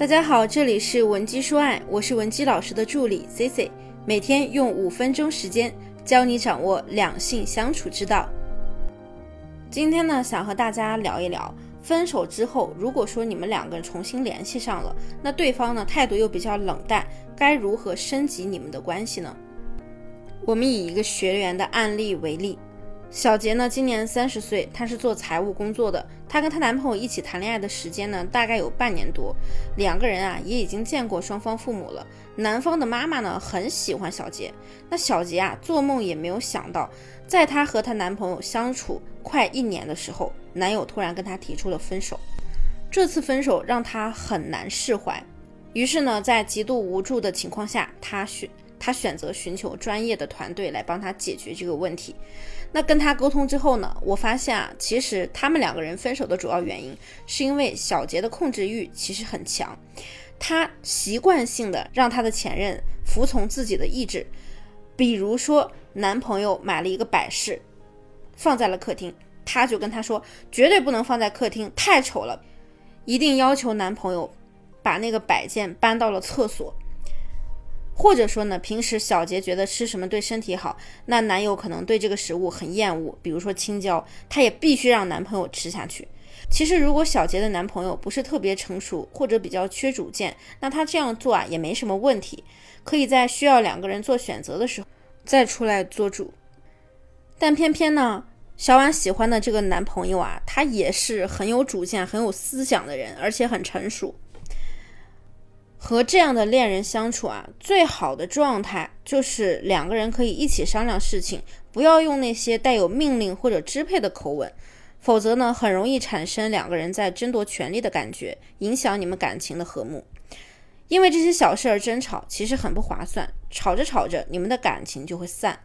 大家好，这里是文姬说爱，我是文姬老师的助理 C C，每天用五分钟时间教你掌握两性相处之道。今天呢，想和大家聊一聊，分手之后，如果说你们两个人重新联系上了，那对方呢态度又比较冷淡，该如何升级你们的关系呢？我们以一个学员的案例为例。小杰呢，今年三十岁，她是做财务工作的。她跟她男朋友一起谈恋爱的时间呢，大概有半年多。两个人啊，也已经见过双方父母了。男方的妈妈呢，很喜欢小杰。那小杰啊，做梦也没有想到，在她和她男朋友相处快一年的时候，男友突然跟她提出了分手。这次分手让她很难释怀。于是呢，在极度无助的情况下，她选。他选择寻求专业的团队来帮他解决这个问题。那跟他沟通之后呢，我发现啊，其实他们两个人分手的主要原因是因为小杰的控制欲其实很强，他习惯性的让他的前任服从自己的意志。比如说，男朋友买了一个摆饰，放在了客厅，他就跟他说绝对不能放在客厅，太丑了，一定要求男朋友把那个摆件搬到了厕所。或者说呢，平时小杰觉得吃什么对身体好，那男友可能对这个食物很厌恶，比如说青椒，他也必须让男朋友吃下去。其实如果小杰的男朋友不是特别成熟或者比较缺主见，那他这样做啊也没什么问题，可以在需要两个人做选择的时候再出来做主。但偏偏呢，小婉喜欢的这个男朋友啊，他也是很有主见、很有思想的人，而且很成熟。和这样的恋人相处啊，最好的状态就是两个人可以一起商量事情，不要用那些带有命令或者支配的口吻，否则呢，很容易产生两个人在争夺权力的感觉，影响你们感情的和睦。因为这些小事儿争吵，其实很不划算，吵着吵着，你们的感情就会散，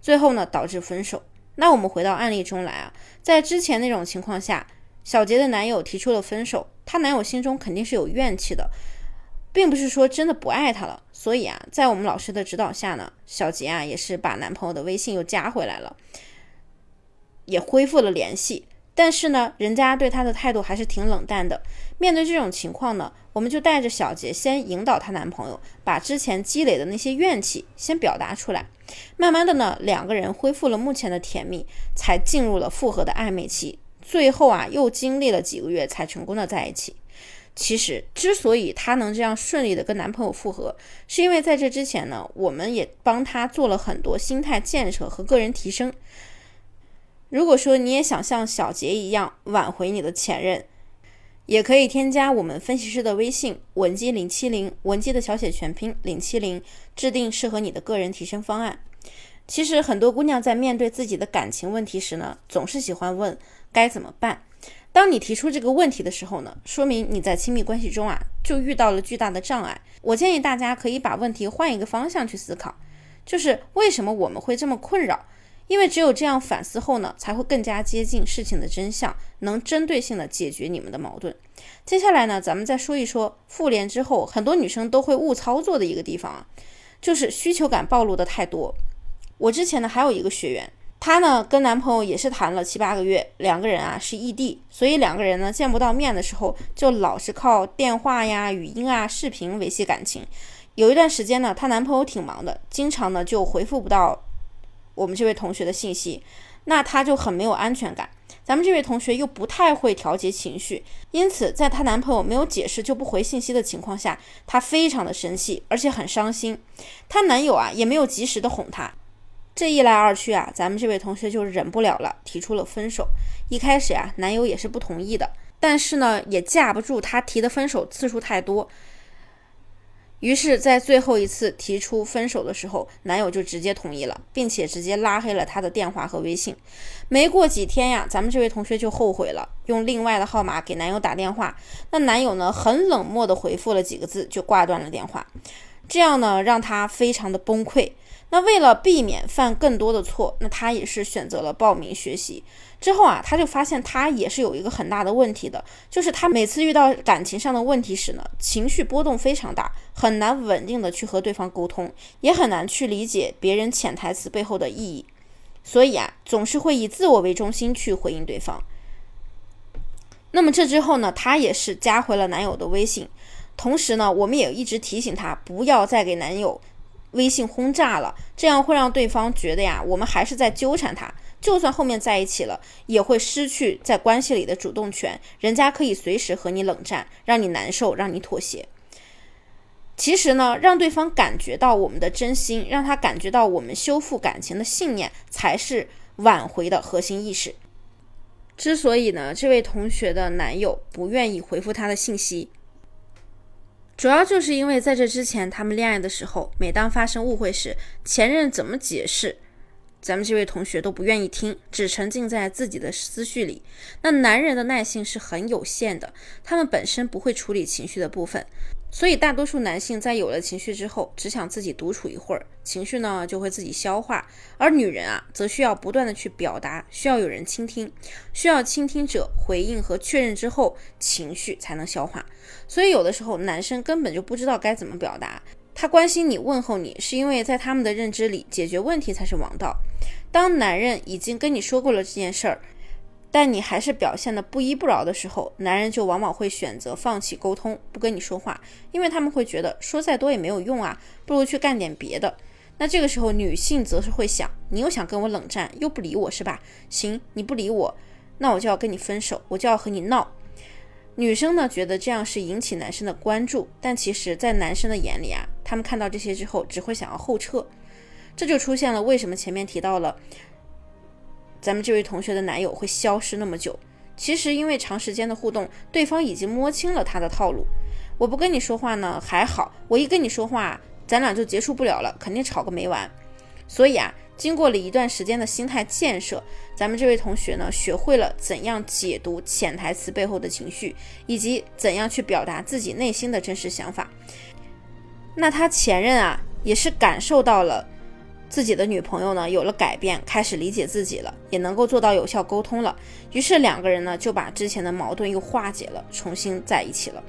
最后呢，导致分手。那我们回到案例中来啊，在之前那种情况下，小杰的男友提出了分手，她男友心中肯定是有怨气的。并不是说真的不爱他了，所以啊，在我们老师的指导下呢，小杰啊也是把男朋友的微信又加回来了，也恢复了联系。但是呢，人家对他的态度还是挺冷淡的。面对这种情况呢，我们就带着小杰先引导她男朋友，把之前积累的那些怨气先表达出来。慢慢的呢，两个人恢复了目前的甜蜜，才进入了复合的暧昧期。最后啊，又经历了几个月才成功的在一起。其实，之所以她能这样顺利的跟男朋友复合，是因为在这之前呢，我们也帮她做了很多心态建设和个人提升。如果说你也想像小杰一样挽回你的前任，也可以添加我们分析师的微信文姬零七零，文姬的小写全拼零七零，制定适合你的个人提升方案。其实很多姑娘在面对自己的感情问题时呢，总是喜欢问该怎么办。当你提出这个问题的时候呢，说明你在亲密关系中啊就遇到了巨大的障碍。我建议大家可以把问题换一个方向去思考，就是为什么我们会这么困扰？因为只有这样反思后呢，才会更加接近事情的真相，能针对性的解决你们的矛盾。接下来呢，咱们再说一说复联之后很多女生都会误操作的一个地方啊，就是需求感暴露的太多。我之前呢还有一个学员。她呢，跟男朋友也是谈了七八个月，两个人啊是异地，所以两个人呢见不到面的时候，就老是靠电话呀、语音啊、视频维系感情。有一段时间呢，她男朋友挺忙的，经常呢就回复不到我们这位同学的信息，那她就很没有安全感。咱们这位同学又不太会调节情绪，因此在她男朋友没有解释就不回信息的情况下，她非常的生气，而且很伤心。她男友啊也没有及时的哄她。这一来二去啊，咱们这位同学就忍不了了，提出了分手。一开始呀，男友也是不同意的，但是呢，也架不住他提的分手次数太多。于是，在最后一次提出分手的时候，男友就直接同意了，并且直接拉黑了他的电话和微信。没过几天呀，咱们这位同学就后悔了，用另外的号码给男友打电话。那男友呢，很冷漠的回复了几个字，就挂断了电话。这样呢，让他非常的崩溃。那为了避免犯更多的错，那他也是选择了报名学习。之后啊，他就发现他也是有一个很大的问题的，就是他每次遇到感情上的问题时呢，情绪波动非常大，很难稳定的去和对方沟通，也很难去理解别人潜台词背后的意义。所以啊，总是会以自我为中心去回应对方。那么这之后呢，她也是加回了男友的微信。同时呢，我们也一直提醒他不要再给男友微信轰炸了，这样会让对方觉得呀，我们还是在纠缠他。就算后面在一起了，也会失去在关系里的主动权。人家可以随时和你冷战，让你难受，让你妥协。其实呢，让对方感觉到我们的真心，让他感觉到我们修复感情的信念，才是挽回的核心意识。之所以呢，这位同学的男友不愿意回复她的信息，主要就是因为在这之前，他们恋爱的时候，每当发生误会时，前任怎么解释？咱们这位同学都不愿意听，只沉浸在自己的思绪里。那男人的耐性是很有限的，他们本身不会处理情绪的部分，所以大多数男性在有了情绪之后，只想自己独处一会儿，情绪呢就会自己消化。而女人啊，则需要不断的去表达，需要有人倾听，需要倾听者回应和确认之后，情绪才能消化。所以有的时候男生根本就不知道该怎么表达。他关心你、问候你，是因为在他们的认知里，解决问题才是王道。当男人已经跟你说过了这件事儿，但你还是表现的不依不饶的时候，男人就往往会选择放弃沟通，不跟你说话，因为他们会觉得说再多也没有用啊，不如去干点别的。那这个时候，女性则是会想，你又想跟我冷战，又不理我是吧？行，你不理我，那我就要跟你分手，我就要和你闹。女生呢觉得这样是引起男生的关注，但其实，在男生的眼里啊，他们看到这些之后，只会想要后撤，这就出现了为什么前面提到了咱们这位同学的男友会消失那么久？其实因为长时间的互动，对方已经摸清了他的套路。我不跟你说话呢还好，我一跟你说话，咱俩就结束不了了，肯定吵个没完。所以啊。经过了一段时间的心态建设，咱们这位同学呢，学会了怎样解读潜台词背后的情绪，以及怎样去表达自己内心的真实想法。那他前任啊，也是感受到了自己的女朋友呢有了改变，开始理解自己了，也能够做到有效沟通了。于是两个人呢就把之前的矛盾又化解了，重新在一起了。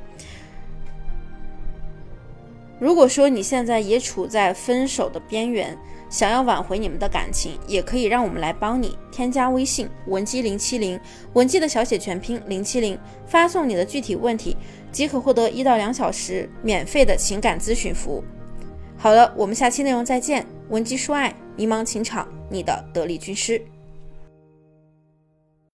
如果说你现在也处在分手的边缘，想要挽回你们的感情，也可以让我们来帮你。添加微信文姬零七零，文姬的小写全拼零七零，发送你的具体问题，即可获得一到两小时免费的情感咨询服务。好了，我们下期内容再见。文姬说爱，迷茫情场，你的得力军师。